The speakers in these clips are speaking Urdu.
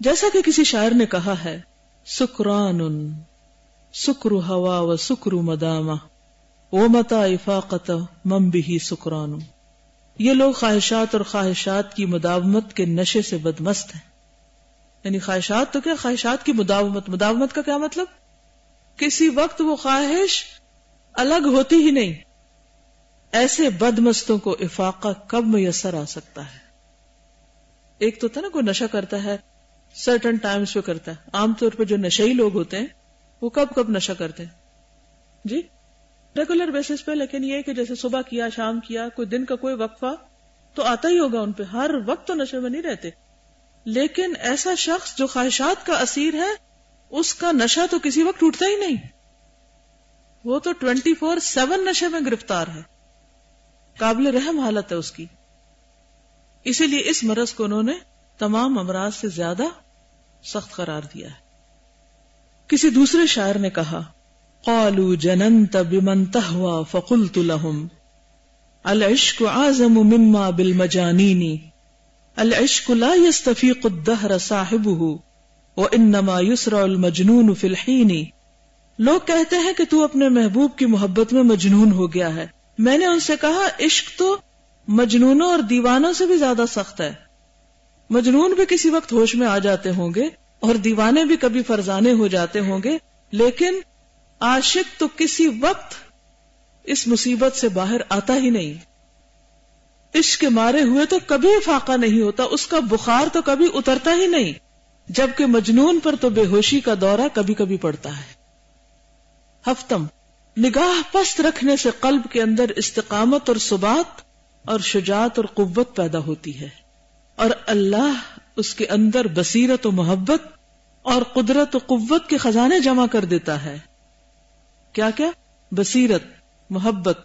جیسا کہ کسی شاعر نے کہا ہے سکران سکر ہوا و سکر مدامہ وہ متا افاقت مم بھی سکران۔ یہ لوگ خواہشات اور خواہشات کی مداومت کے نشے سے بدمست ہیں۔ یعنی خواہشات تو کیا؟ خواہشات کی مداومت۔ مداومت کا کیا مطلب؟ کسی وقت وہ خواہش الگ ہوتی ہی نہیں۔ ایسے بدمستوں کو افاقہ کب میسر آ سکتا ہے؟ ایک تو تھا نا، کوئی نشہ کرتا ہے سرٹن ٹائمز پہ کرتا ہے۔ عام طور پہ جو نشئی لوگ ہوتے ہیں، وہ کب کب نشہ کرتے ہیں۔ جی؟ ریگولر بیسس پہ، لیکن یہ کہ جیسے صبح کیا، شام کیا، کوئی دن کا کوئی وقفہ تو آتا ہی ہوگا ان پہ۔ ہر وقت تو نشے میں نہیں رہتے۔ لیکن ایسا شخص جو خواہشات کا اسیر ہے، اس کا نشہ تو کسی وقت ٹوٹتا ہی نہیں۔ وہ تو ٹوینٹی فور سیون نشے میں گرفتار ہے۔ قابل رحم حالت ہے اس کی۔ اسی لیے اس مرض کو انہوں نے تمام امراض سے زیادہ سخت قرار دیا ہے۔ کسی دوسرے شاعر نے کہا، قالوا جننت بمن تهوى فقلت لهم۔ العشق اعظم مما بالمجانين۔ العشق لا يستفيق الدهر صاحبه، وانما يسرع المجنون في الحين۔ لوگ کہتے ہیں کہ تو اپنے محبوب کی محبت میں مجنون ہو گیا ہے۔ میں نے ان سے کہا، عشق تو مجنونوں اور دیوانوں سے بھی زیادہ سخت ہے۔ مجنون بھی کسی وقت ہوش میں آ جاتے ہوں گے اور دیوانے بھی کبھی فرزانے ہو جاتے ہوں گے، لیکن عاشق تو کسی وقت اس مصیبت سے باہر آتا ہی نہیں۔ عشق کے مارے ہوئے تو کبھی فاقہ نہیں ہوتا، اس کا بخار تو کبھی اترتا ہی نہیں، جبکہ مجنون پر تو بے ہوشی کا دورہ کبھی کبھی پڑتا ہے۔ ہفتم، نگاہ پست رکھنے سے قلب کے اندر استقامت اور سبات اور شجاعت اور قوت پیدا ہوتی ہے۔ اور اللہ اس کے اندر بصیرت و محبت اور قدرت و قوت کے خزانے جمع کر دیتا ہے۔ کیا کیا بصیرت، محبت،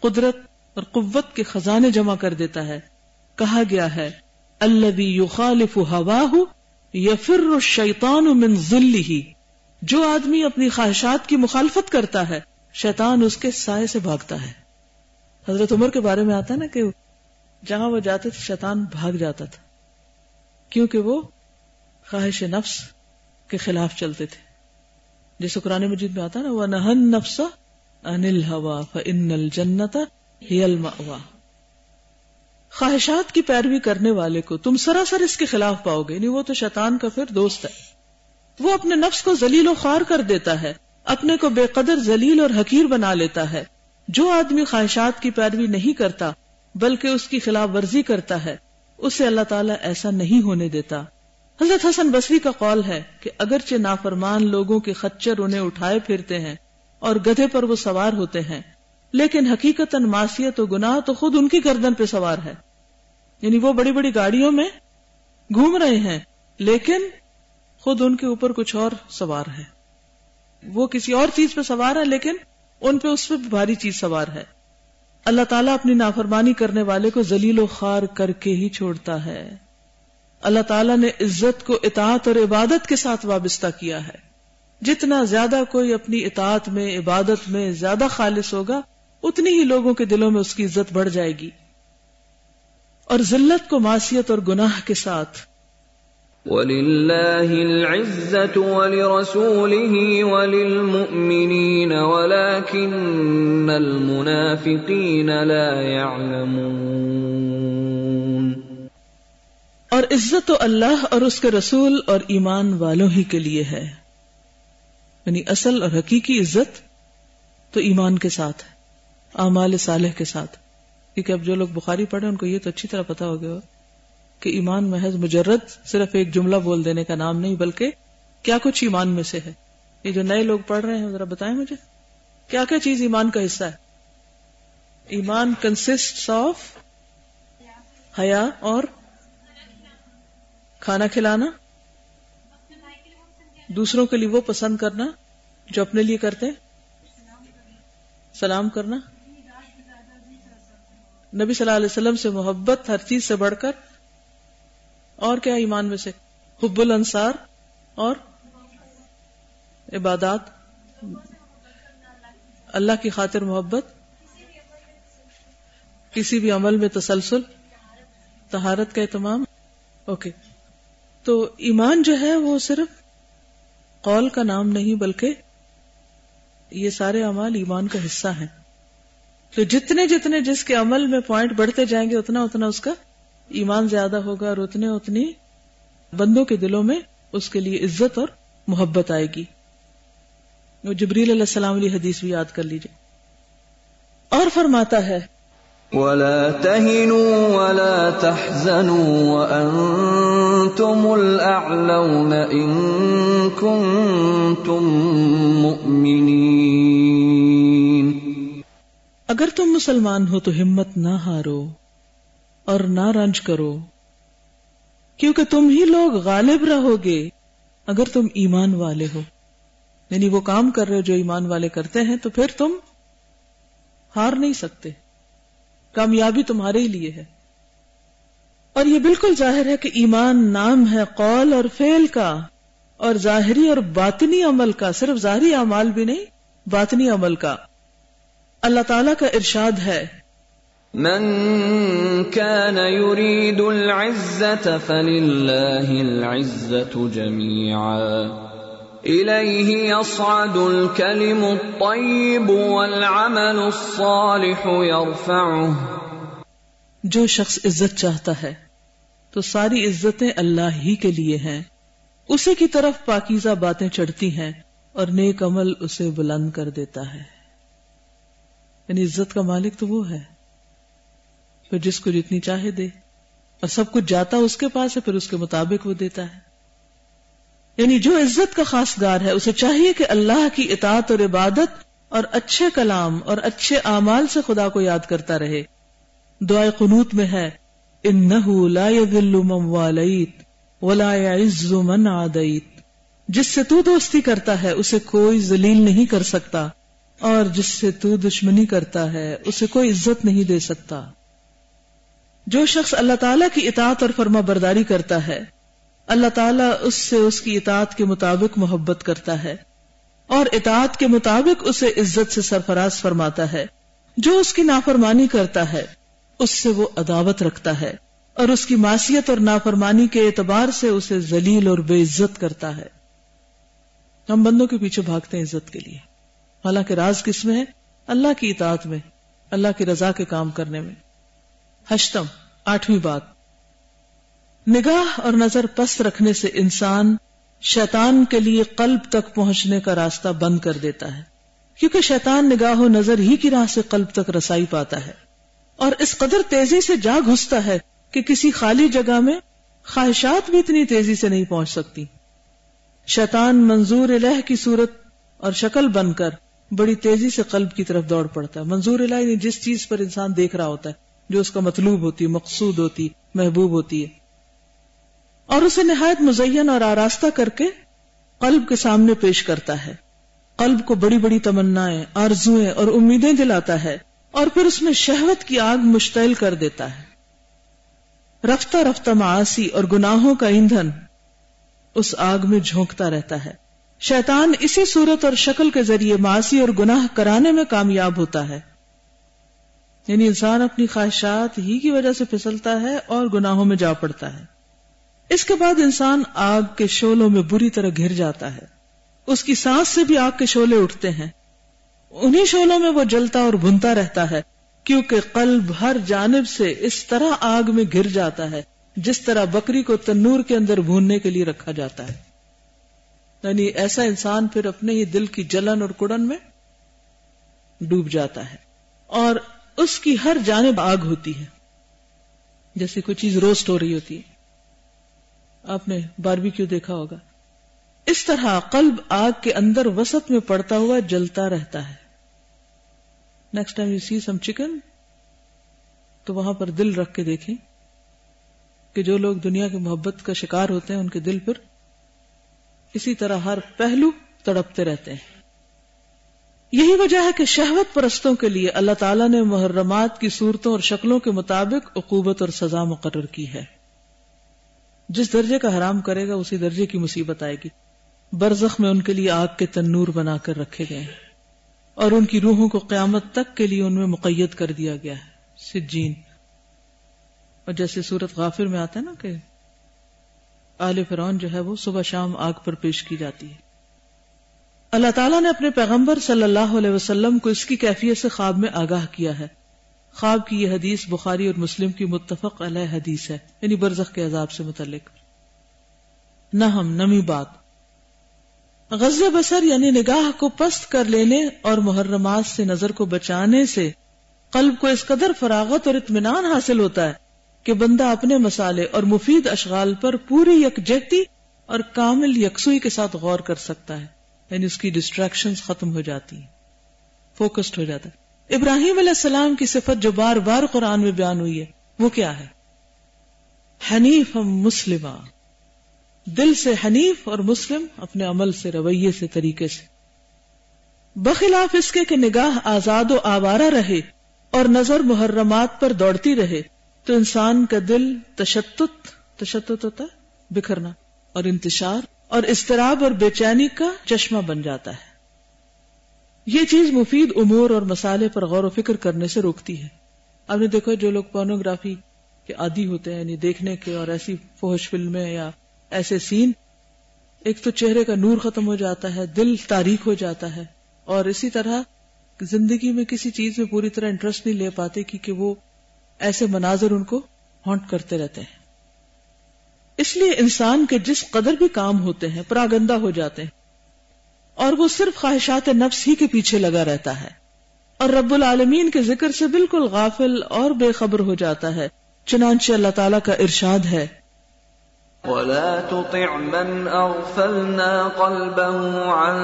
قدرت اور قوت کے خزانے جمع کر دیتا ہے۔ کہا گیا ہے اللہ یخالف ہواہ یفر الشیطان من ذلہ جو آدمی اپنی خواہشات کی مخالفت کرتا ہے، شیطان اس کے سائے سے بھاگتا ہے۔ حضرت عمر کے بارے میں آتا ہے نا کہ جہاں وہ جاتے تھے، شیطان بھاگ جاتا تھا۔ کیونکہ وہ خواہش نفس کے خلاف چلتے تھے۔ جیسے قرآن مجید میں آتا نا وہ نہن نفس انل ہوا فن الجنت خواہشات کی پیروی کرنے والے کو تم سراسر اس کے خلاف پاؤ گے۔ نہیں وہ تو شیطان کا پھر دوست ہے۔ وہ اپنے نفس کو ذلیل و خوار کر دیتا ہے۔ اپنے کو بے قدر ذلیل اور حقیر بنا لیتا ہے۔ جو آدمی خواہشات کی پیروی نہیں کرتا، بلکہ اس کی خلاف ورزی کرتا ہے اسے اللہ تعالیٰ ایسا نہیں ہونے دیتا۔ حضرت حسن بصری کا قول ہے کہ اگرچہ نافرمان لوگوں کے خچر انہیں اٹھائے پھرتے ہیں اور گدھے پر وہ سوار ہوتے ہیں، لیکن حقیقت معاشیت و گناہ تو خود ان کی گردن پہ سوار ہے۔ یعنی وہ بڑی بڑی گاڑیوں میں گھوم رہے ہیں، لیکن خود ان کے اوپر کچھ اور سوار ہے۔ وہ کسی اور چیز پہ سوار ہے لیکن ان پہ اس پہ بھاری چیز سوار ہے۔ اللہ تعالیٰ اپنی نافرمانی کرنے والے کو ذلیل و خار کر کے ہی چھوڑتا ہے۔ اللہ تعالیٰ نے عزت کو اطاعت اور عبادت کے ساتھ وابستہ کیا ہے۔ جتنا زیادہ کوئی اپنی اطاعت میں، عبادت میں زیادہ خالص ہوگا، اتنی ہی لوگوں کے دلوں میں اس کی عزت بڑھ جائے گی۔ اور ذلت کو معصیت اور گناہ کے ساتھ وَلِلَّهِ الْعِزَّةُ وَلِرَسُولِهِ وَلِلْمُؤْمِنِينَ وَلَكِنَّ الْمُنَافِقِينَ لَا يَعْلَمُونَ اور عزت تو اللہ اور اس کے رسول اور ایمان والوں ہی کے لیے ہے۔ یعنی اصل اور حقیقی عزت تو ایمان کے ساتھ ہے، اعمال صالح کے ساتھ۔ کیونکہ اب جو لوگ بخاری پڑھے ان کو یہ تو اچھی طرح پتا ہو گیا۔ کہ ایمان محض مجرد صرف ایک جملہ بول دینے کا نام نہیں، بلکہ کیا کچھ ایمان میں سے ہے؟ یہ جو نئے لوگ پڑھ رہے ہیں، ذرا بتائیں مجھے۔ کیا کیا چیز ایمان کا حصہ ہے؟ ایمان کنسٹ آف حیا اور کھانا کھلانا۔ دوسروں کے لیے وہ پسند کرنا جو اپنے لیے کرتے سلام کرنا۔ نبی صلی اللہ علیہ وسلم سے محبت ہر چیز سے بڑھ کر اور کیا ایمان میں سے؟ حب الانصار اور عبادات۔ اللہ کی خاطر محبت۔ کسی بھی عمل میں تسلسل۔ تہارت کا اہتمام۔ اوکے۔ تو ایمان جو ہے وہ صرف قول کا نام نہیں، بلکہ یہ سارے اعمال ایمان کا حصہ ہیں۔ تو جتنے جتنے جس کے عمل میں پوائنٹ بڑھتے جائیں گے، اتنا اتنا اس کا ایمان زیادہ ہوگا اور اتنے اتنی بندوں کے دلوں میں اس کے لیے عزت اور محبت آئے گی۔ وہ جبریل علیہ السلام علیہ حدیث بھی یاد کر لیجیے اور فرماتا ہے ولا تهنوا ولا تحزنوا وأنتم الأعلون إن كنتم مؤمنين۔ اگر تم مسلمان ہو تو ہمت نہ ہارو۔ اور نہ رنج کرو۔ کیونکہ تم ہی لوگ غالب رہو گے اگر تم ایمان والے ہو۔ یعنی وہ کام کر رہے ہو جو ایمان والے کرتے ہیں، تو پھر تم ہار نہیں سکتے۔ کامیابی تمہارے ہی لیے ہے۔ اور یہ بالکل ظاہر ہے کہ ایمان نام ہے قول اور فعل کا، اور ظاہری اور باطنی عمل کا۔ صرف ظاہری اعمال بھی نہیں، باطنی عمل کا۔ اللہ تعالی کا ارشاد ہے من كان يريد العزة فلله العزة جميعا. إليه يصعد الكلم الطيب والعمل الصالح يرفعه. جو شخص عزت چاہتا ہے، تو ساری عزتیں اللہ ہی کے لیے ہیں۔ اسے کی طرف پاکیزہ باتیں چڑھتی ہیں اور نیک عمل اسے بلند کر دیتا ہے۔ یعنی عزت کا مالک تو وہ ہے۔ پھر جس کو جتنی چاہے دے۔ اور سب کچھ جاتا اس کے پاس ہے، پھر اس کے مطابق وہ دیتا ہے۔ یعنی جو عزت کا خاص گار ہے، اسے چاہیے کہ اللہ کی اطاعت اور عبادت اور اچھے کلام اور اچھے اعمال سے خدا کو یاد کرتا رہے۔ دعائے قنوت میں ہے لا من والیت ولا يعز من عادیت۔ جس سے تو دوستی کرتا ہے، اسے کوئی ذلیل نہیں کر سکتا۔ اور جس سے تو دشمنی کرتا ہے، اسے کوئی عزت نہیں دے سکتا۔ جو شخص اللہ تعالی کی اطاعت اور فرما برداری کرتا ہے، اللہ تعالیٰ اس سے اس کی اطاعت کے مطابق محبت کرتا ہے اور اطاعت کے مطابق اسے عزت سے سرفراز فرماتا ہے۔ جو اس کی نافرمانی کرتا ہے، اس سے وہ عداوت رکھتا ہے اور اس کی معصیت اور نافرمانی کے اعتبار سے اسے ذلیل اور بے عزت کرتا ہے۔ ہم بندوں کے پیچھے بھاگتے ہیں عزت کے لیے۔ حالانکہ راز کس میں ہے؟ اللہ کی اطاعت میں، اللہ کی رضا کے کام کرنے میں۔ ہشتم، آٹھویں بات۔ نگاہ اور نظر پست رکھنے سے انسان شیطان کے لیے قلب تک پہنچنے کا راستہ بند کر دیتا ہے، کیونکہ شیطان نگاہ و نظر ہی کی راہ سے قلب تک رسائی پاتا ہے۔ اور اس قدر تیزی سے جا گھستا ہے کہ کسی خالی جگہ میں خواہشات بھی اتنی تیزی سے نہیں پہنچ سکتی۔ شیطان منظور الہ کی صورت اور شکل بن کر بڑی تیزی سے قلب کی طرف دوڑ پڑتا ہے۔ منظور الہ یعنی جس چیز پر انسان دیکھ رہا ہوتا ہے۔ جو اس کا مطلوب ہوتی مقصود ہوتی محبوب ہوتی ہے۔ اور اسے نہایت مزین اور آراستہ کر کے قلب کے سامنے پیش کرتا ہے۔ قلب کو بڑی بڑی تمنا آرزویں اور امیدیں دلاتا ہے اور پھر اس میں شہوت کی آگ مشتعل کر دیتا ہے۔ رفتہ رفتہ معاشی اور گناہوں کا ایندھن اس آگ میں جھونکتا رہتا ہے۔ شیطان اسی صورت اور شکل کے ذریعے معاشی اور گناہ کرانے میں کامیاب ہوتا ہے۔ یعنی انسان اپنی خواہشات ہی کی وجہ سے پھسلتا ہے اور گناہوں میں جا پڑتا ہے۔ اس کے بعد انسان آگ کے شولوں میں بری طرح گر جاتا ہے۔ اس کی سانس سے بھی آگ کے شولے اٹھتے ہیں۔ انہی شولوں میں وہ جلتا اور بھنتا رہتا ہے، کیونکہ قلب ہر جانب سے اس طرح آگ میں گر جاتا ہے، جس طرح بکری کو تنور کے اندر بھوننے کے لیے رکھا جاتا ہے۔ یعنی ایسا انسان پھر اپنے ہی دل کی جلن اور کڑن میں ڈوب جاتا ہے۔ اور اس کی ہر جانب آگ ہوتی ہے۔ جیسے کوئی چیز روسٹ ہو رہی ہوتی ہے۔ آپ نے باربی کیوں دیکھا ہوگا۔ اس طرح قلب آگ کے اندر وسط میں پڑتا ہوا جلتا رہتا ہے۔ Next time you see some chicken تو وہاں پر دل رکھ کے دیکھیں کہ جو لوگ دنیا کی محبت کا شکار ہوتے ہیں، ان کے دل پر اسی طرح ہر پہلو تڑپتے رہتے ہیں۔ یہی وجہ ہے کہ شہوت پرستوں کے لیے اللہ تعالیٰ نے محرمات کی صورتوں اور شکلوں کے مطابق عقوبت اور سزا مقرر کی ہے۔ جس درجے کا حرام کرے گا، اسی درجے کی مصیبت آئے گی۔ برزخ میں ان کے لیے آگ کے تنور بنا کر رکھے گئے۔ اور ان کی روحوں کو قیامت تک کے لیے ان میں مقید کر دیا گیا ہے۔ سجین۔ اور جیسے سورت غافر میں آتا ہے نا کہ آل فرعون جو ہے وہ صبح شام آگ پر پیش کی جاتی ہے۔ اللہ تعالیٰ نے اپنے پیغمبر صلی اللہ علیہ وسلم کو اس کی کیفیت سے خواب میں آگاہ کیا ہے۔ خواب کی یہ حدیث بخاری اور مسلم کی متفق علیہ حدیث ہے یعنی برزخ کے عذاب سے متعلق۔ نہ ہم نمی بات غز بسر یعنی نگاہ کو پست کر لینے اور محرمات سے نظر کو بچانے سے قلب کو اس قدر فراغت اور اطمینان حاصل ہوتا ہے کہ بندہ اپنے مسالے اور مفید اشغال پر پوری یکجہتی اور کامل یکسوئی کے ساتھ غور کر سکتا ہے۔ یعنی اس کی ڈسٹریکشن ختم ہو جاتی ہیں فوکسڈ ہو جاتا ہے۔ ابراہیم علیہ السلام کی صفت جو بار بار قرآن میں بیان ہوئی ہے، وہ کیا ہے؟ حنیف مسلمہ دل سے حنیف اور مسلم اپنے عمل سے رویے سے طریقے سے۔ بخلاف اس کے کہ نگاہ آزاد و آوارہ رہے اور نظر محرمات پر دوڑتی رہے، تو انسان کا دل تشتت تشتت ہوتا ہے، بکھرنا اور انتشار اور استراب اور بے چینی کا چشمہ بن جاتا ہے۔ یہ چیز مفید امور اور مسالے پر غور و فکر کرنے سے روکتی ہے۔ آپ نے دیکھو جو لوگ پورنوگرافی کے عادی ہوتے ہیں یعنی دیکھنے کے اور ایسی فوش فلمیں یا ایسے سین، ایک تو چہرے کا نور ختم ہو جاتا ہے، دل تاریخ ہو جاتا ہے۔ اور اسی طرح زندگی میں کسی چیز میں پوری طرح انٹرسٹ نہیں لے پاتے کیونکہ وہ ایسے مناظر ان کو ہانٹ کرتے رہتے ہیں۔ اس لیے انسان کے جس قدر بھی کام ہوتے ہیں، پراگندہ ہو جاتے ہیں۔ اور وہ صرف خواہشات نفس ہی کے پیچھے لگا رہتا ہے۔ اور رب العالمین کے ذکر سے بالکل غافل اور بے خبر ہو جاتا ہے۔ چنانچہ اللہ تعالیٰ کا ارشاد ہے۔ ولا تطع من اغفلنا قلبه عن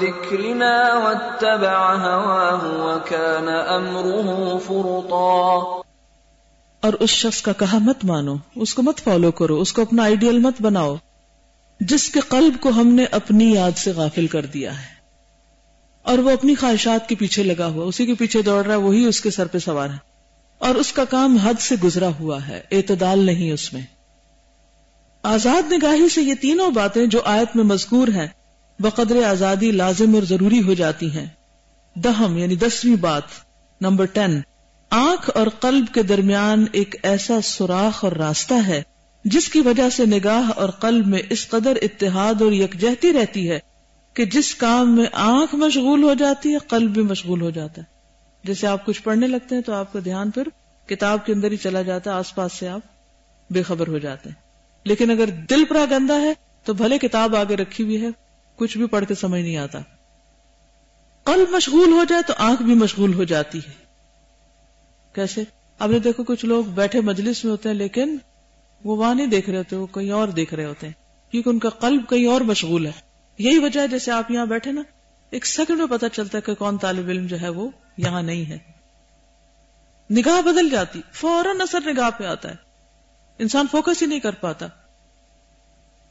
ذكرنا واتبع هواه وكان امره فرطا۔ اور اس شخص کا کہا مت مانو، اس کو مت فالو کرو، اس کو اپنا آئیڈیل مت بناؤ، جس کے قلب کو ہم نے اپنی یاد سے غافل کر دیا ہے۔ اور وہ اپنی خواہشات کے پیچھے لگا ہوا، اسی کے پیچھے دوڑ رہا ہے وہی اس کے سر پہ سوار ہے۔ اور اس کا کام حد سے گزرا ہوا ہے، اعتدال نہیں اس میں۔ آزاد نگاہی سے یہ تینوں باتیں جو آیت میں مذکور ہیں، بقدر آزادی لازم اور ضروری ہو جاتی ہیں۔ دہم یعنی دسویں بات، نمبر ٹین آنکھ اور قلب کے درمیان ایک ایسا سوراخ اور راستہ ہے، جس کی وجہ سے نگاہ اور قلب میں اس قدر اتحاد اور یکجہتی رہتی ہے کہ جس کام میں آنکھ مشغول ہو جاتی ہے، قلب بھی مشغول ہو جاتا ہے۔ جیسے آپ کچھ پڑھنے لگتے ہیں تو آپ کا دھیان پھر کتاب کے اندر ہی چلا جاتا ہے، آس پاس سے آپ بے خبر ہو جاتے ہیں۔ لیکن اگر دل پرا گندا ہے تو بھلے کتاب آگے رکھی ہوئی ہے، کچھ بھی پڑھ کے سمجھ نہیں آتا۔ قلب مشغول ہو جائے تو آنکھ بھی مشغول ہو جاتی ہے۔ کیسے؟ اب دیکھو کچھ لوگ بیٹھے مجلس میں ہوتے ہیں لیکن وہ وہاں نہیں دیکھ رہے ہوتے، وہ کہیں اور دیکھ رہے ہوتے ہیں، کیونکہ ان کا قلب کہیں اور مشغول ہے۔ یہی وجہ ہے جیسے آپ یہاں بیٹھے نا، ایک سیکنڈ میں پتا چلتا ہے کہ کون طالب علم جو ہے وہ یہاں نہیں ہے۔ نگاہ بدل جاتی، فوراً اثر نگاہ پہ آتا ہے۔ انسان فوکس ہی نہیں کر پاتا۔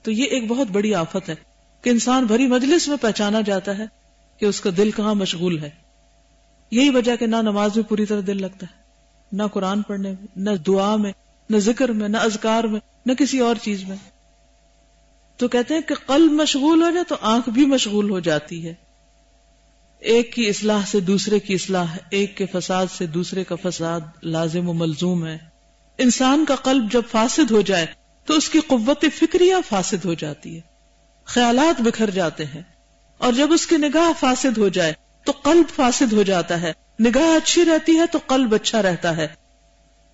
تو یہ ایک بہت بڑی آفت ہے کہ انسان بھری مجلس میں پہچانا جاتا ہے کہ اس کا دل کہاں مشغول ہے۔ یہی وجہ کہ نہ نماز میں پوری طرح دل لگتا ہے۔ نہ قرآن پڑھنے میں، نہ دعا میں، نہ ذکر میں، نہ اذکار میں، نہ کسی اور چیز میں۔ تو کہتے ہیں کہ قلب مشغول ہو جائے تو آنکھ بھی مشغول ہو جاتی ہے۔ ایک کی اصلاح سے دوسرے کی اصلاح ایک کے فساد سے دوسرے کا فساد لازم و ملزوم ہے۔ انسان کا قلب جب فاسد ہو جائے تو اس کی قوت فکریہ فاسد ہو جاتی ہے۔ خیالات بکھر جاتے ہیں۔ اور جب اس کی نگاہ فاسد ہو جائے تو قلب فاسد ہو جاتا ہے۔ نگاہ اچھی رہتی ہے تو قلب اچھا رہتا ہے۔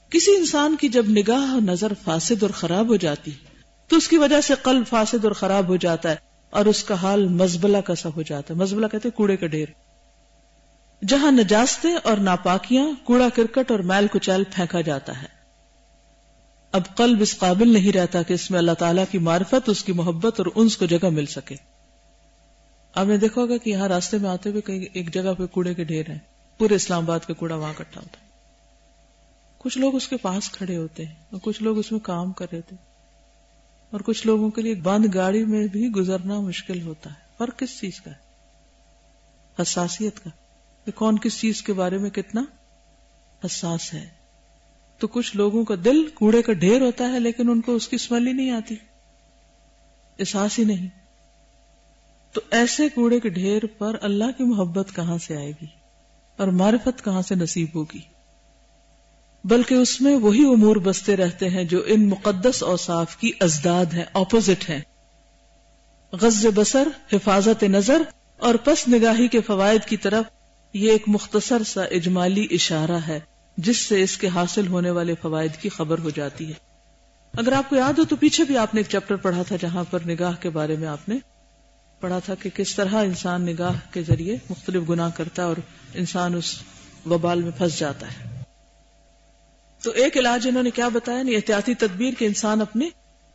کسی انسان کی جب نگاہ اور نظر فاسد اور خراب ہو جاتی، تو اس کی وجہ سے قلب فاسد اور خراب ہو جاتا ہے اور اس کا حال مزبلہ کا سا ہو جاتا ہے۔ مزبلہ کہتے کوڑے کا ڈھیر۔ جہاں نجاستے اور ناپاکیاں، کوڑا کرکٹ اور میل کچیل پھینکا جاتا ہے۔ اب قلب اس قابل نہیں رہتا کہ اس میں اللہ تعالیٰ کی معرفت، اس کی محبت اور انس کو جگہ مل سکے۔ آپ نے دیکھا ہوگا کہ یہاں راستے میں آتے ہوئے کئی ایک جگہ پہ کوڑے کے ڈھیر ہیں۔ پورے اسلام آباد کا کوڑا وہاں کٹھا ہوتا ہے۔ کچھ لوگ اس کے پاس کھڑے ہوتے ہیں اور کچھ لوگ اس میں کام کر رہے تھے اور کچھ لوگوں کے لیے بند گاڑی میں بھی گزرنا مشکل ہوتا ہے۔ فرق کس چیز کا ہے؟ حساسیت کا۔ کہ کون کس چیز کے بارے میں کتنا حساس ہے۔ تو کچھ لوگوں کا دل کوڑے کا ڈھیر ہوتا ہے لیکن ان کو اس کی اسمیل ہی نہیں آتی۔ احساس ہی نہیں۔ تو ایسے کوڑے کے ڈھیر پر اللہ کی محبت کہاں سے آئے گی؟ اور معرفت کہاں سے نصیب ہوگی؟ بلکہ اس میں وہی امور بستے رہتے ہیں جو ان مقدس اوصاف کی ازداد ہیں اپوزٹ ہیں۔ غز بسر، حفاظت نظر اور پس نگاہی کے فوائد کی طرف یہ ایک مختصر سا اجمالی اشارہ ہے، جس سے اس کے حاصل ہونے والے فوائد کی خبر ہو جاتی ہے۔ اگر آپ کو یاد ہو تو پیچھے بھی آپ نے ایک چیپٹر پڑھا تھا جہاں پر نگاہ کے بارے میں آپ نے پڑھا تھا کہ کس طرح انسان نگاہ کے ذریعے مختلف گناہ کرتا ہے اور انسان اس وبال میں پھنس جاتا ہے۔ تو ایک علاج انہوں نے کیا بتایا؟ نہیں احتیاطی تدبیر کے انسان اپنے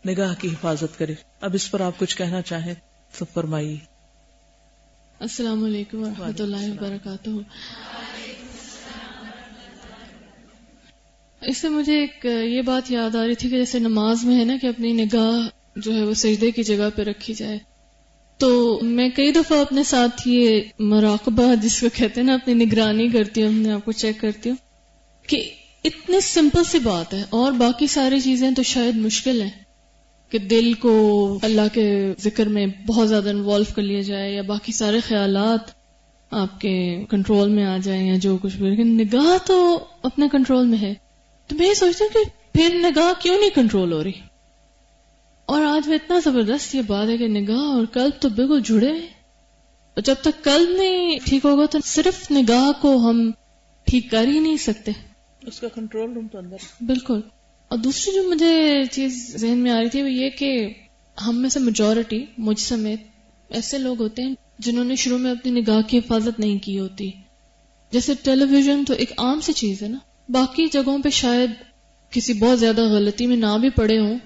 نگاہ کی حفاظت کرے۔ اب اس پر آپ کچھ کہنا چاہیں تو فرمائیے۔ السلام علیکم و اللہ وبرکاتہ۔ اس سے مجھے ایک یہ بات یاد آ رہی تھی کہ جیسے نماز میں ہے نا کہ اپنی نگاہ جو ہے وہ سجدے کی جگہ پہ رکھی جائے۔ تو میں کئی دفعہ اپنے ساتھ یہ مراقبہ جس کو کہتے ہیں نا، اپنی نگرانی کرتی ہوں، اپنے آپ کو چیک کرتی ہوں کہ اتنی سمپل سی بات ہے اور باقی ساری چیزیں تو شاید مشکل ہیں کہ دل کو اللہ کے ذکر میں بہت زیادہ انوالو کر لیا جائے یا باقی سارے خیالات آپ کے کنٹرول میں آ جائیں یا جو کچھ بھی لیکن نگاہ تو اپنے کنٹرول میں ہے۔ تو میں یہ سوچتی ہوں کہ پھر نگاہ کیوں نہیں کنٹرول ہو رہی؟ اور آج میں اتنا زبردست یہ بات ہے کہ نگاہ اور قلب تو بالکل جڑے ہیں۔ اور جب تک قلب نہیں ٹھیک ہوگا تو صرف نگاہ کو ہم ٹھیک کر ہی نہیں سکتے۔ اس کا کنٹرول روم تو اندر۔ بالکل۔ اور دوسری جو مجھے چیز ذہن میں آ رہی تھی وہ یہ کہ ہم میں سے میجورٹی مجھ سمیت ایسے لوگ ہوتے ہیں جنہوں نے شروع میں اپنی نگاہ کی حفاظت نہیں کی ہوتی۔ جیسے ٹیلی ویژن تو ایک عام سی چیز ہے نا۔ باقی جگہوں پہ شاید کسی بہت زیادہ غلطی میں نہ بھی پڑے ہوں۔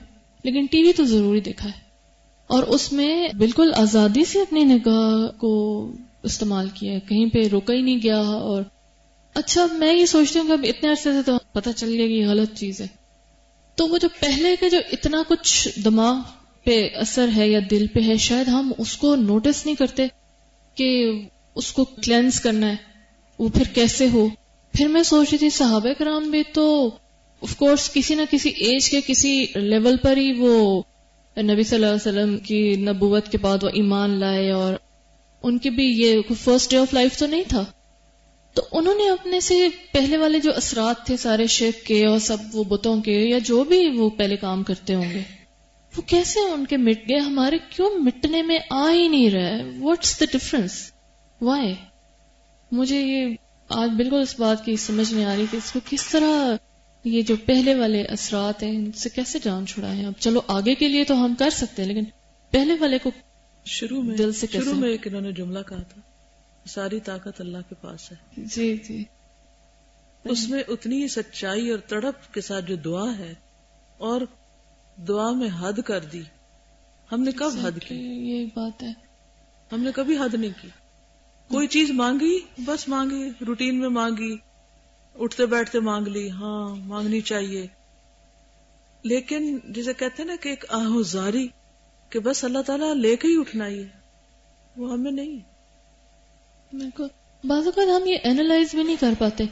لیکن ٹی وی تو ضروری دیکھا ہے۔ اور اس میں بالکل آزادی سے اپنی نگاہ کو استعمال کیا ہے۔ کہیں پہ روکا ہی نہیں گیا اور اچھا میں یہ سوچتی ہوں کہ اب اتنے عرصے سے تو پتہ چل گیا کہ یہ غلط چیز ہے۔ تو وہ جو پہلے کے جو اتنا کچھ دماغ پہ اثر ہے یا دل پہ ہے، شاید ہم اس کو نوٹس نہیں کرتے کہ اس کو کلینس کرنا ہے۔ وہ پھر کیسے ہو؟ پھر میں سوچ رہی تھی صحابہ کرام بھی تو آف کورس کسی نہ کسی ایج کے کسی لیول پر ہی وہ نبی صلی اللہ علیہ وسلم کی نبوت کے بعد وہ ایمان لائے اور ان کی بھی یہ فرسٹ ڈے آف لائف تو نہیں تھا۔ تو انہوں نے اپنے سے پہلے والے جو اثرات تھے سارے شیخ کے اور سب وہ بتوں کے یا جو بھی وہ پہلے کام کرتے ہوں گے، وہ کیسے ان کے مٹ گئے؟ ہمارے کیوں مٹنے میں آ ہی نہیں رہا واٹس دا ڈفرنس وائی مجھے یہ آج بالکل اس بات کی سمجھ میں آ رہی کہ اس کو کس طرح یہ جو پہلے والے اثرات ہیں ان سے کیسے جان چھڑائے اب چلو آگے کے لیے تو ہم کر سکتے ہیں لیکن پہلے والے کو شروع میں دل سے شروع میں ایک انہوں نے جملہ کہا تھا ساری طاقت اللہ کے پاس ہے۔ جی جی۔ اس میں اتنی ہی سچائی اور تڑپ کے ساتھ جو دعا ہے اور دعا میں حد کر دی۔ ہم نے کب حد کی؟ یہ بات ہے۔ ہم نے کبھی حد نہیں کی۔ کوئی چیز مانگی بس مانگی روٹین میں مانگی۔ اٹھتے بیٹھتے مانگ لی ہاں مانگنی چاہیے۔ لیکن جسے کہتے ہیں نا کہ ایک آہوزاری کہ بس اللہ تعالیٰ لے کے ہی اٹھنا ہی وہ ہمیں نہیں۔ بالکل۔ بعض اوقات ہم یہ اینالائز بھی نہیں کر پاتے۔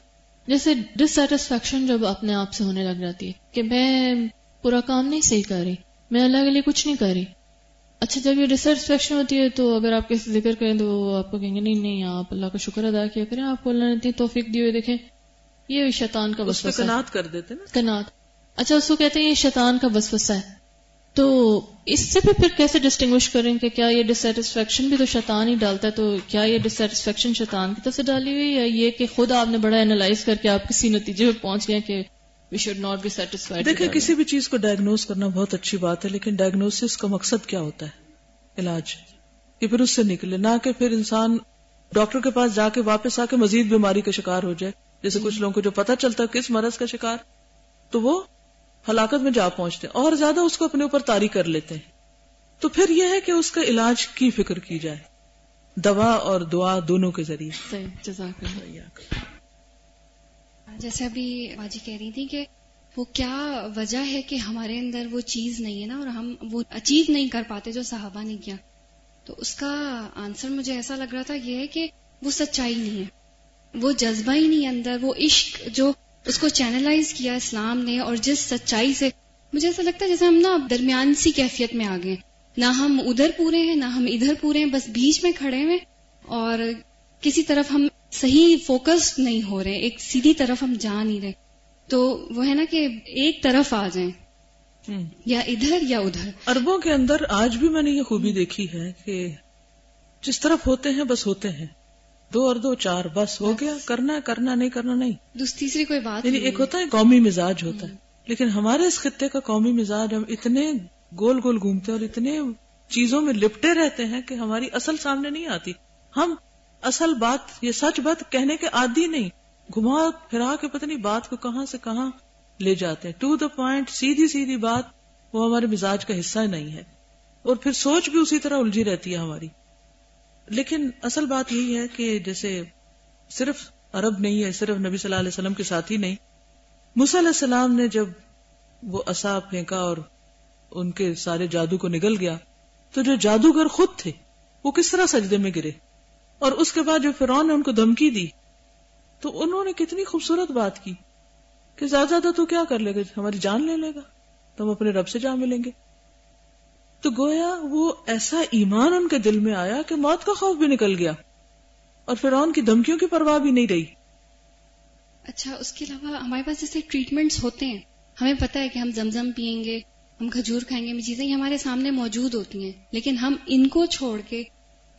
جیسے ڈسٹسفیکشن جب اپنے آپ سے ہونے لگ جاتی ہے کہ میں پورا کام نہیں صحیح کر رہی، میں اللہ کے لیے کچھ نہیں کر رہی۔ اچھا جب یہ ڈسٹسفیکشن ہوتی ہے تو اگر آپ کسی ذکر کریں تو آپ کو کہیں گے، نہیں نہیں، آپ اللہ کا شکر ادا کیا کریں، آپ کو اللہ نے اتنی توفیق دی ہوئی دیکھیں۔ یہ شیطان کا وسوسہ کنات کر دیتے نا۔ کنات۔ اچھا اس کو کہتے ہیں یہ شیطان کا وسوسہ ہے۔ تو اس سے بھی پھر کیسے ڈسٹنگوش کریں کہ کیا یہ ڈسٹسفیکشن بھی تو شیطان ہی ڈالتا ہے؟ تو کیا یہ ڈسٹسفیکشن شیطان کی طرف سے ڈالی ہوئی یا یہ کہ خود آپ نے بڑا اینالائز کر کے آپ کسی نتیجے میں پہنچ گئے کہ we should not be satisfied دیکھیں کسی بھی چیز کو ڈائگنوز کرنا بہت اچھی بات ہے لیکن ڈائگنوس کا مقصد کیا ہوتا ہے؟ علاج۔ کہ پھر اس سے نکلے نہ کہ پھر انسان ڈاکٹر کے پاس جا کے واپس آ کے مزید بیماری کا شکار ہو جائے۔ جیسے کچھ لوگوں کو جو پتا چلتا ہے کس مرض کا شکار تو وہ ہلاکت میں جا پہنچتے ہیں اور زیادہ اس کو اپنے اوپر تاری کر لیتے ہیں۔ تو پھر یہ ہے کہ اس کا علاج کی فکر کی جائے۔ دوا اور دعا دونوں کے ذریعے۔ جیسے ابھی باجی کہہ رہی تھی کہ وہ کیا وجہ ہے کہ ہمارے اندر وہ چیز نہیں ہے نا اور ہم وہ اچیو نہیں کر پاتے جو صحابہ نے کیا۔ تو اس کا آنسر مجھے ایسا لگ رہا تھا یہ ہے کہ وہ سچائی نہیں ہے۔ وہ جذبہ ہی نہیں اندر وہ عشق جو اس کو چینلائز کیا اسلام نے اور جس سچائی سے مجھے ایسا لگتا ہے جیسے ہم نا درمیان سی کیفیت میں آ گئے نہ ہم ادھر پورے ہیں نہ ہم ادھر پورے ہیں بس بیچ میں کھڑے ہوئے اور کسی طرف ہم صحیح فوکس نہیں ہو رہے ایک سیدھی طرف ہم جا نہیں رہے۔ تو وہ ہے نا کہ ایک طرف آ جائیں۔ یا ادھر یا ادھر۔ اربوں کے اندر آج بھی میں نے یہ خوبی دیکھی ہے کہ جس طرف ہوتے ہیں بس ہوتے ہیں۔ دو اور دو چار بس ہو گیا کرنا ہے کرنا نہیں کرنا نہیں۔ تیسری کوئی بات یعنی نہیں ایک ہوتا ہے قومی مزاج ہوتا ہے۔ لیکن ہمارے اس خطے کا قومی مزاج ہم اتنے گول گول گھومتے اور اتنے چیزوں میں لپٹے رہتے ہیں کہ ہماری اصل سامنے نہیں آتی۔ ہم اصل بات یہ سچ بات کہنے کے عادی نہیں۔ گھما پھرا کے پتہ نہیں بات کو کہاں سے کہاں لے جاتے ہیں۔ ٹو دا پوائنٹ سیدھی سیدھی بات وہ ہمارے مزاج کا حصہ نہیں ہے۔ اور پھر سوچ بھی اسی طرح الجھی رہتی ہے ہماری۔ لیکن اصل بات یہی ہے کہ جیسے صرف عرب نہیں ہے، صرف نبی صلی اللہ علیہ وسلم کے ساتھ ہی نہیں۔ موسیٰ علیہ السلام نے جب وہ اصا پھینکا اور ان کے سارے جادو کو نگل گیا، تو جو جادوگر خود تھے، وہ کس طرح سجدے میں گرے؟ اور اس کے بعد جو فرعون نے ان کو دھمکی دی، تو انہوں نے کتنی خوبصورت بات کی کہ زیادہ زیادہ تو کیا کر لے گا؟ ہماری جان لے لے گا، تو ہم اپنے رب سے جا ملیں گے۔ تو گویا وہ ایسا ایمان ان کے دل میں آیا کہ موت کا خوف بھی نکل گیا اور فرعون کی دھمکیوں کی پرواہ بھی نہیں رہی۔ اچھا اس کے علاوہ ہمارے پاس جیسے ٹریٹمنٹس ہوتے ہیں۔ ہمیں پتا ہے کہ ہم زمزم پیئیں گے ہم کھجور کھائیں گے چیزیں ہمارے سامنے موجود ہوتی ہیں۔ لیکن ہم ان کو چھوڑ کے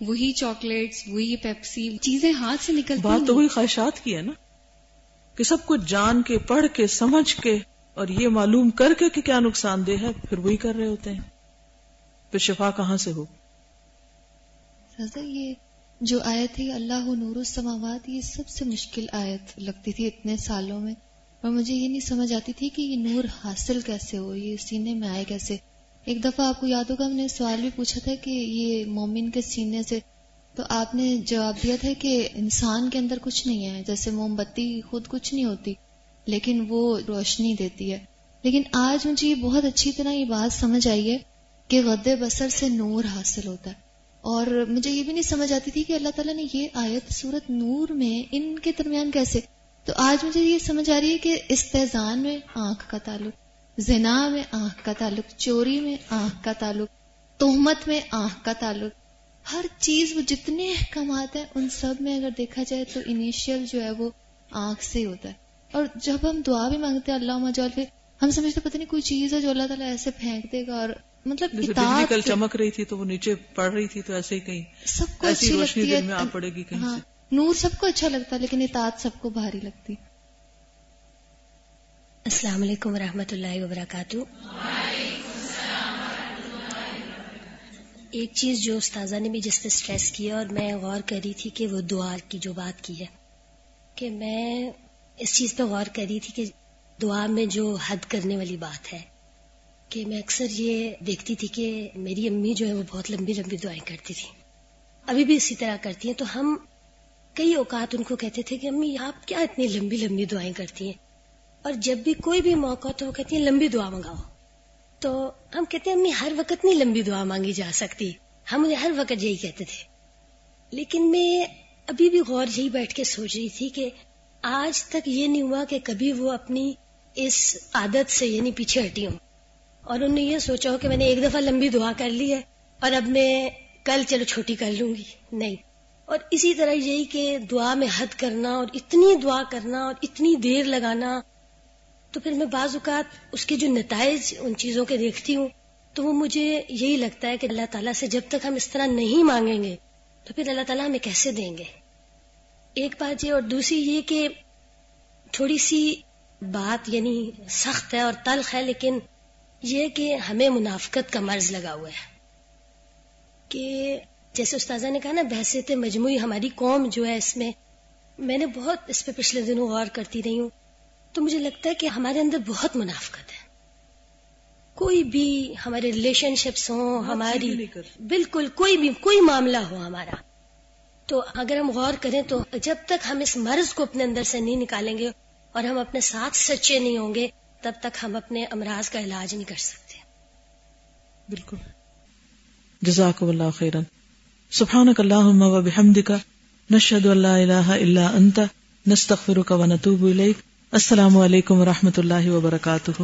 وہی چاکلیٹس وہی پیپسی چیزیں ہاتھ سے نکلتی بات تو۔ وہی خواہشات کی ہے نا کہ سب کچھ جان کے پڑھ کے سمجھ کے اور یہ معلوم کر کے کہ کیا نقصان دہ ہے پھر وہی کر رہے ہوتے ہیں۔ پھر شفا کہاں سے ہو؟ سازا یہ جو آیت ہے، اللہ نور السماوات، یہ سب سے مشکل آیت لگتی تھی اتنے سالوں میں۔ اور مجھے یہ نہیں سمجھ آتی تھی کہ یہ نور حاصل کیسے ہو، یہ سینے میں آئے کیسے۔ ایک دفعہ آپ کو یاد ہوگا ہم نے سوال بھی پوچھا تھا کہ یہ مومن کے سینے سے، تو آپ نے جواب دیا تھا کہ انسان کے اندر کچھ نہیں ہے، جیسے موم بتی خود کچھ نہیں ہوتی، لیکن وہ روشنی دیتی ہے۔ لیکن آج مجھے یہ بہت اچھی طرح یہ بات سمجھ آئی ہے کہ غد بسر سے نور حاصل ہوتا ہے۔ اور مجھے یہ بھی نہیں سمجھ آتی تھی کہ اللہ تعالیٰ نے یہ آیت صورت نور میں ان کے درمیان کیسے؟ تو آج مجھے یہ سمجھ آ رہی ہے کہ استحزان میں آنکھ کا تعلق، زنا میں آنکھ کا تعلق، چوری میں آنکھ کا تعلق، تہمت میں آنکھ کا تعلق، ہر چیز وہ جتنے احکامات ہیں، ان سب میں اگر دیکھا جائے تو انیشیل جو ہے وہ آنکھ سے ہی ہوتا ہے۔ اور جب ہم دعا بھی مانگتے ہیں اللہ مجال پہ ہم سمجھتے پتہ نہیں کوئی چیز ہے جو اللہ تعالیٰ ایسے پھینک دے گا اور مطلب کل چمک رہی تھی تو وہ نیچے پڑ رہی تھی تو ایسے ہی کہیں سب کو ایسی روشنی دل میں آ پڑے گی کہیں ہاں سے۔ نور سب کو اچھا لگتا ہے لیکن اطاعت سب کو بھاری لگتی السلام علیکم ورحمۃ اللہ وبرکاتہ۔ ایک چیز جو استاذہ نے بھی جس پہ سٹریس کیا اور میں غور کر رہی تھی کہ وہ دعا کی جو بات کی ہے۔ کہ میں اس چیز پہ غور کر رہی تھی کہ دعا میں جو حد کرنے والی بات ہے۔ کہ میں اکثر یہ دیکھتی تھی کہ میری امی جو ہے وہ بہت لمبی لمبی دعائیں کرتی تھی ابھی بھی اسی طرح کرتی ہیں۔ تو ہم کئی اوقات ان کو کہتے تھے کہ امی، آپ کیا اتنی لمبی لمبی دعائیں کرتی ہیں؟ اور جب بھی کوئی بھی موقع تو وہ کہتی ہیں، لمبی دعا منگاؤ۔ تو ہم کہتے ہیں، امی، ہر وقت نہیں لمبی دعا مانگی جا سکتی۔ ہم مجھے ہر وقت یہی کہتے تھے۔ لیکن میں ابھی بھی غور یہی بیٹھ کے سوچ رہی تھی کہ آج تک یہ نہیں ہوا کہ کبھی وہ اپنی اس عادت سے یعنی پیچھے ہٹی ہوں۔ اور انہوں نے یہ سوچا ہو کہ میں نے ایک دفعہ لمبی دعا کر لی ہے اور اب میں کل چلو چھوٹی کر لوں گی۔ نہیں۔ اور اسی طرح یہی کہ دعا میں حد کرنا اور اتنی دعا کرنا اور اتنی دیر لگانا، تو پھر میں بعض اوقات اس کے جو نتائج ان چیزوں کے دیکھتی ہوں، تو وہ مجھے یہی لگتا ہے کہ اللہ تعالیٰ سے جب تک ہم اس طرح نہیں مانگیں گے، تو پھر اللہ تعالیٰ ہمیں کیسے دیں گے؟ ایک بات یہ اور دوسری یہ کہ تھوڑی سی بات یعنی سخت ہے اور تلخ ہے، لیکن یہ کہ ہمیں منافقت کا مرض لگا ہوا ہے۔ کہ جیسے استاذہ نے کہا نا بحثیت مجموعی ہماری قوم جو ہے اس میں میں نے بہت اس پہ پچھلے دنوں غور کرتی رہی ہوں۔ تو مجھے لگتا ہے کہ ہمارے اندر بہت منافقت ہے۔ کوئی بھی ہمارے ریلیشن شپس ہوں ہماری نہیں کرتے۔ بالکل کوئی بھی کوئی معاملہ ہو ہمارا۔ تو اگر ہم غور کریں تو جب تک ہم اس مرض کو اپنے اندر سے نہیں نکالیں گے اور ہم اپنے ساتھ سچے نہیں ہوں گے تب تک ہم اپنے امراض کا علاج نہیں کر سکتے۔ بالکل۔ جزاک اللہ خیرن۔ سبحانک اللہم و بحمدک۔ نشہد ان الہ الا انت۔ نستغفرک و نتوب الیک۔ السلام علیکم و رحمۃ اللہ وبرکاتہ۔